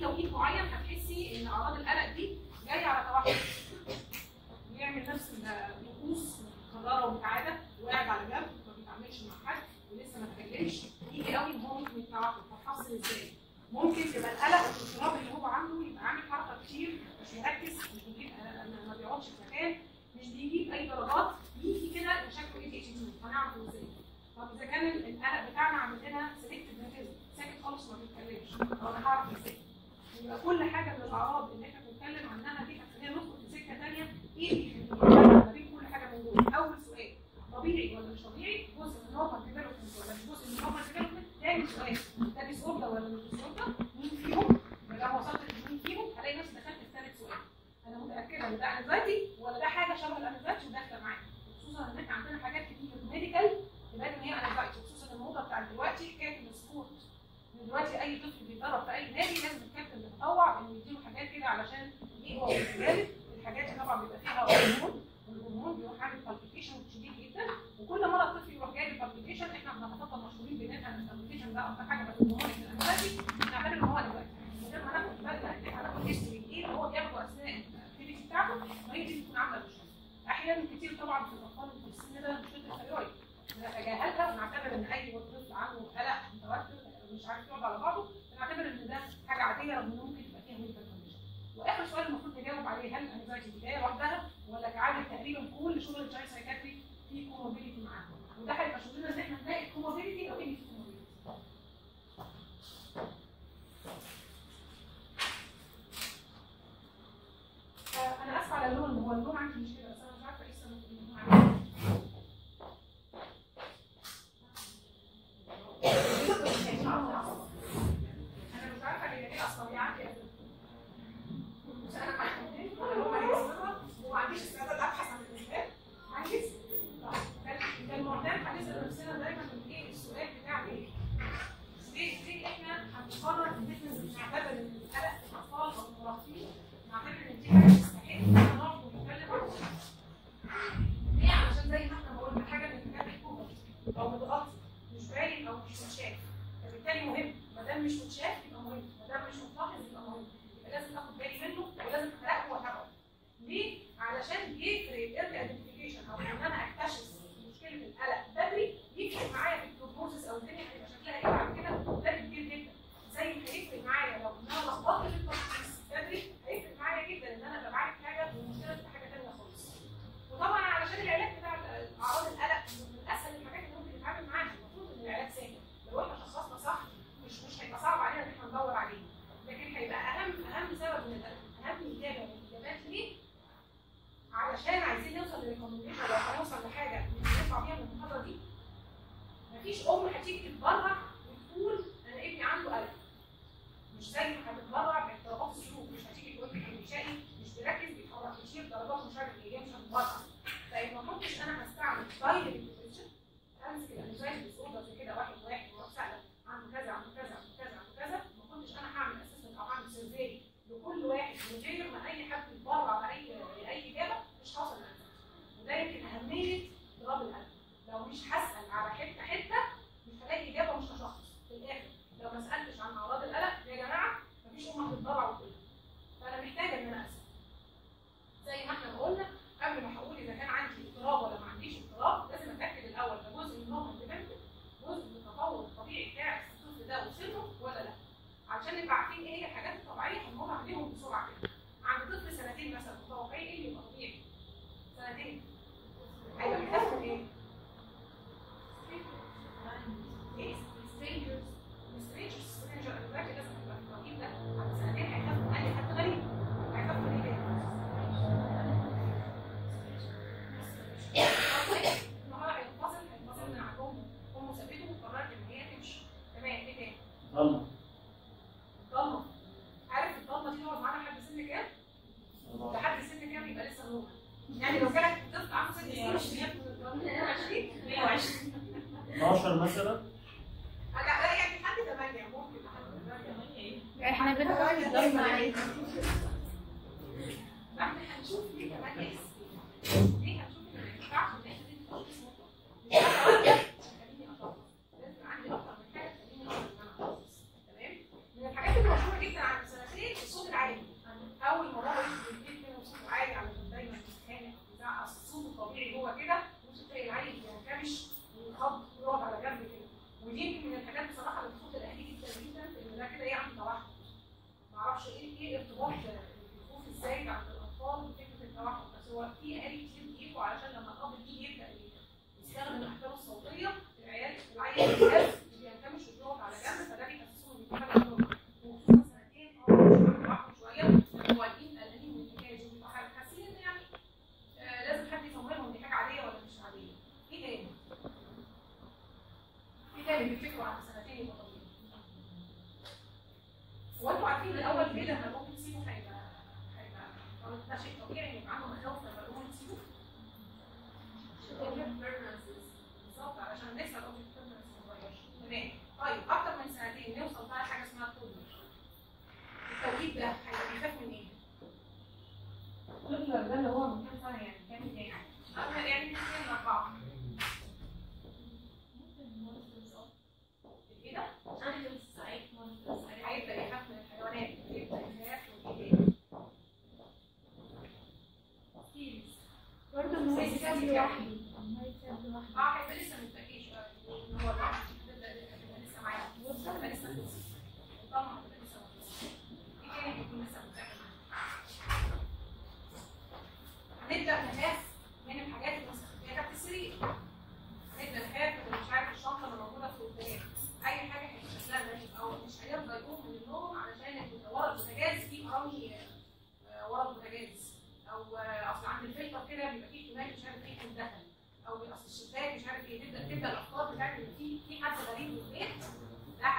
في توقيت معين هتحسي إن أعراض القلق دي جاية على توحد. بيعمل نفس النقوص والقذاره والعاده وقاعد على جنب ما بيتعاملش مع حد ولسه ما اتكلمش. يجي قوي إن هو ممكن يتعاقب هتحصل إزاي؟ ممكن تبقى القلق والاضطراب اللي هو عنده يبقى عامل حركة كتير مش مركز مش بيجيب آه، آه، ما بيقعدش في مكان مش بيجيب أي درجات. يجي كده مشاكله إيه؟ اتش هنعرف إزاي؟ طب إذا كان القلق بتاعنا عامل لنا سلكتد ساكت خالص ما بيتكلمش. طب أنا هعرف إزاي؟ يبقى كل حاجة من الأعراض اللي إحنا بنتكلم عنها دي هتخلينا ندخل في سكه ثانية إيه اللي ما بين كل حاجة من دول. أول سؤال طبيعي ولا مش طبيعي؟ جزء من normal development ولا مش جزء من normal development ثاني سؤال ده disorder ولا مش disorder مين فيهم؟ لو وصلت لمين فيهم هلاقي نفسي دخلت في ثالث سؤال. أنا متأكدة إن ده anxiety ولا ده حاجة شبه ال anxiety وداخلة معايا. خصوصا إن إحنا عندنا حاجات كتير medical تبان إن هي anxiety خصوصا الموضة بتاعت دلوقتي حكايه ال sport دلوقتي أي طفل بيتدرب في أي نادي لازم هو وكذلك الحاجات دي طبعا بيبقى فيها هرمون والهرمون بيروح عامل palpitation شديد جدا. وكل مرة الطفل يروح جاي بال palpitation إحنا بنتفضل مشهورين بننهى ان ال palpitation ده أكتر حاجة بتكون مهمه في ال anxiety 对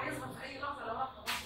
هيظهر في أي لحظة لو أنا خلاص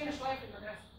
Stehende Schleife in der Rest.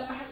لما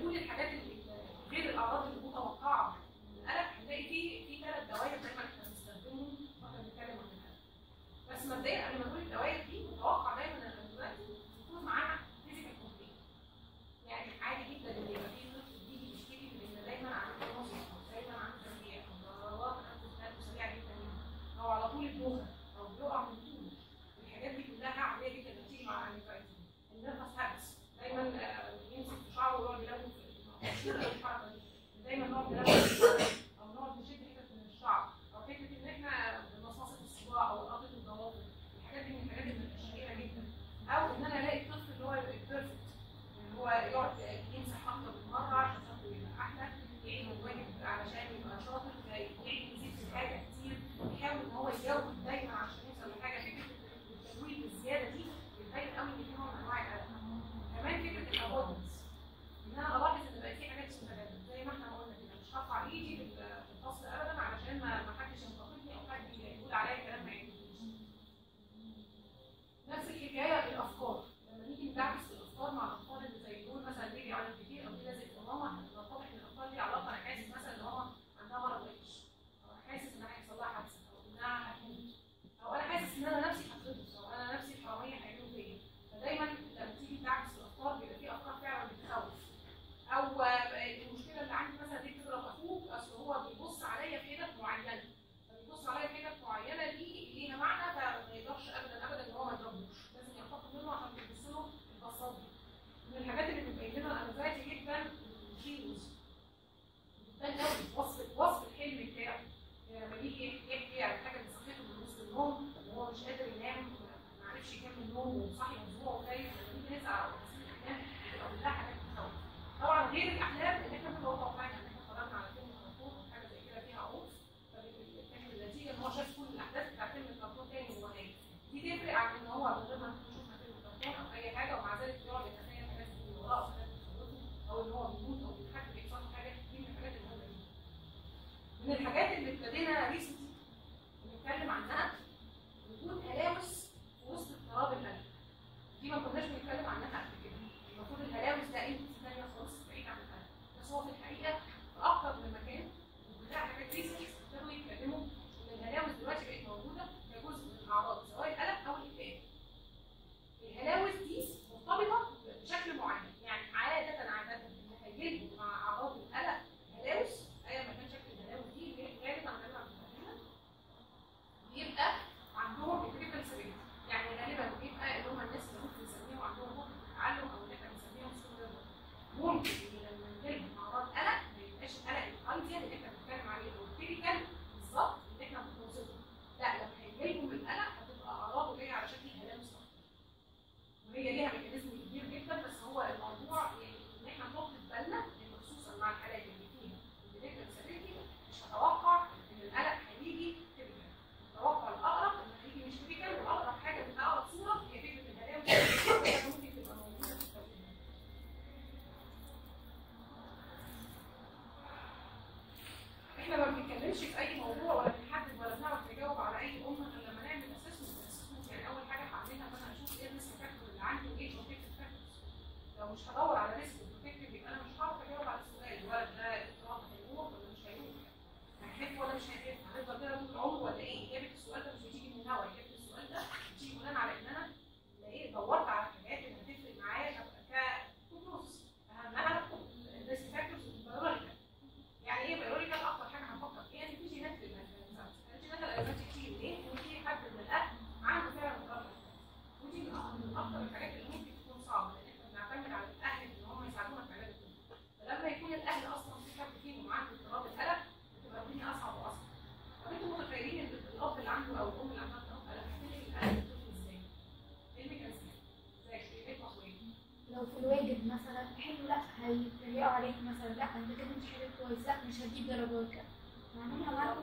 هيتريقوا عليك مثلا لا أنت كده مش حاجة كويسه لا مش هجيب درجات لا فاهمين هو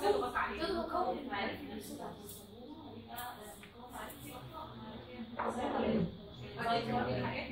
تضغط عليك تضغط هو المعرفة نفسها هيبقى مقاومه عليك دي اخطاء معرفيه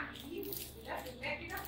aqui, né? aqui na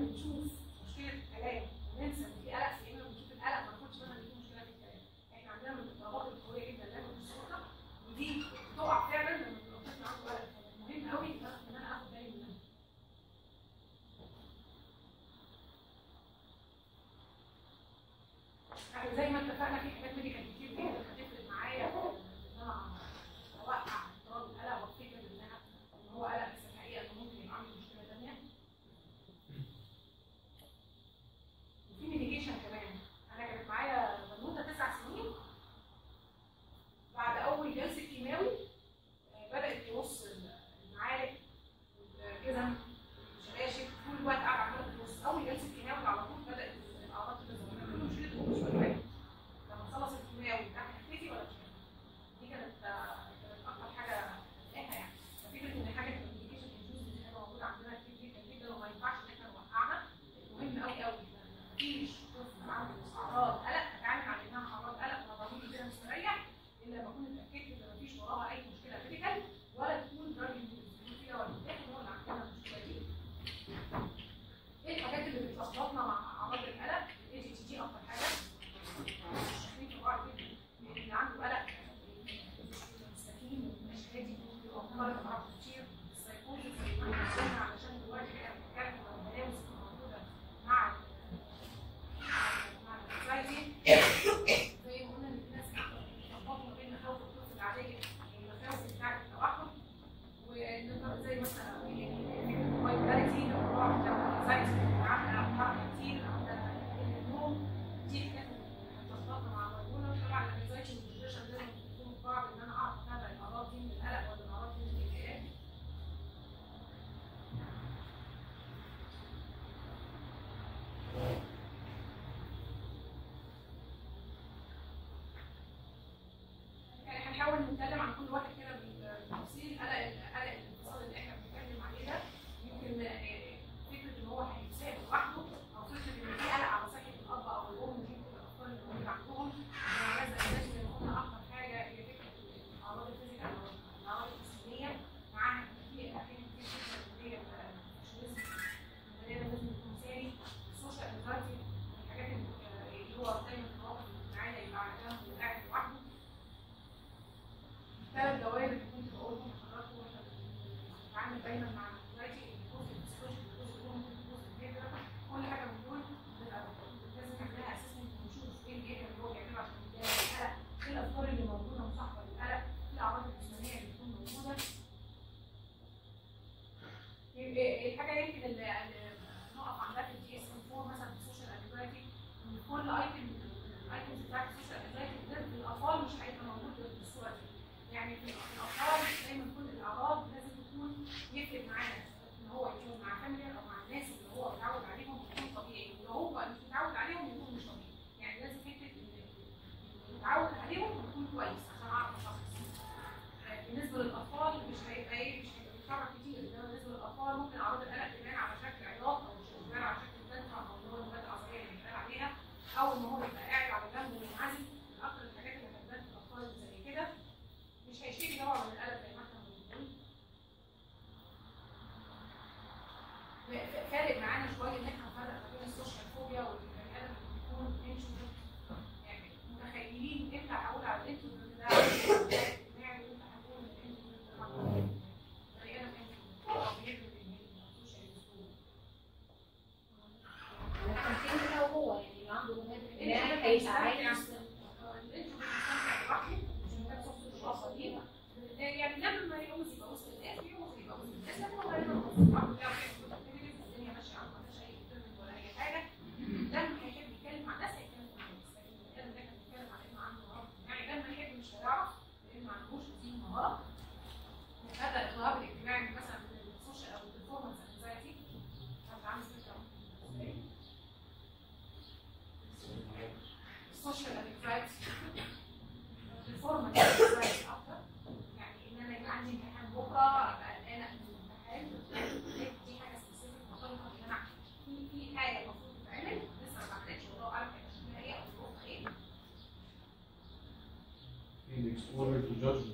Thank you. verder door, en ik moet er ook niet gerust worden. Ik ga er bijna maar. just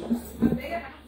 Deus.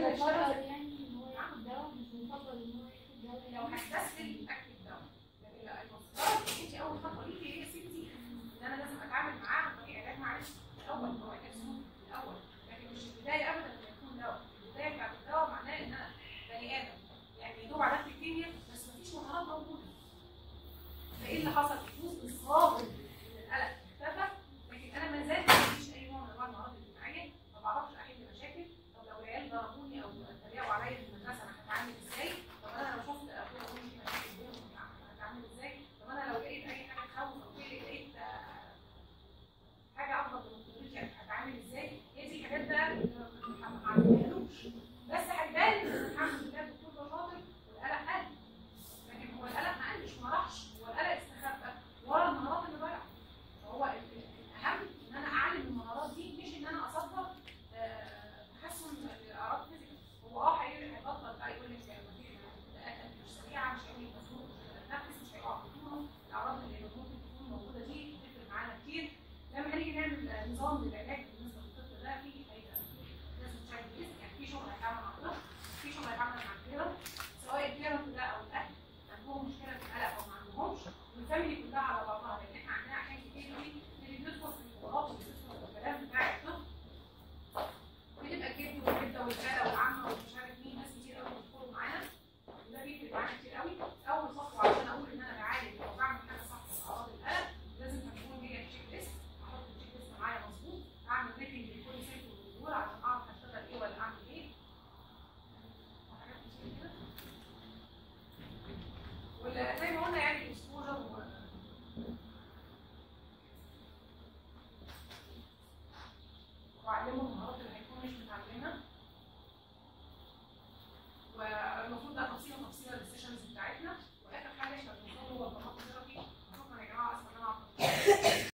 Thank you.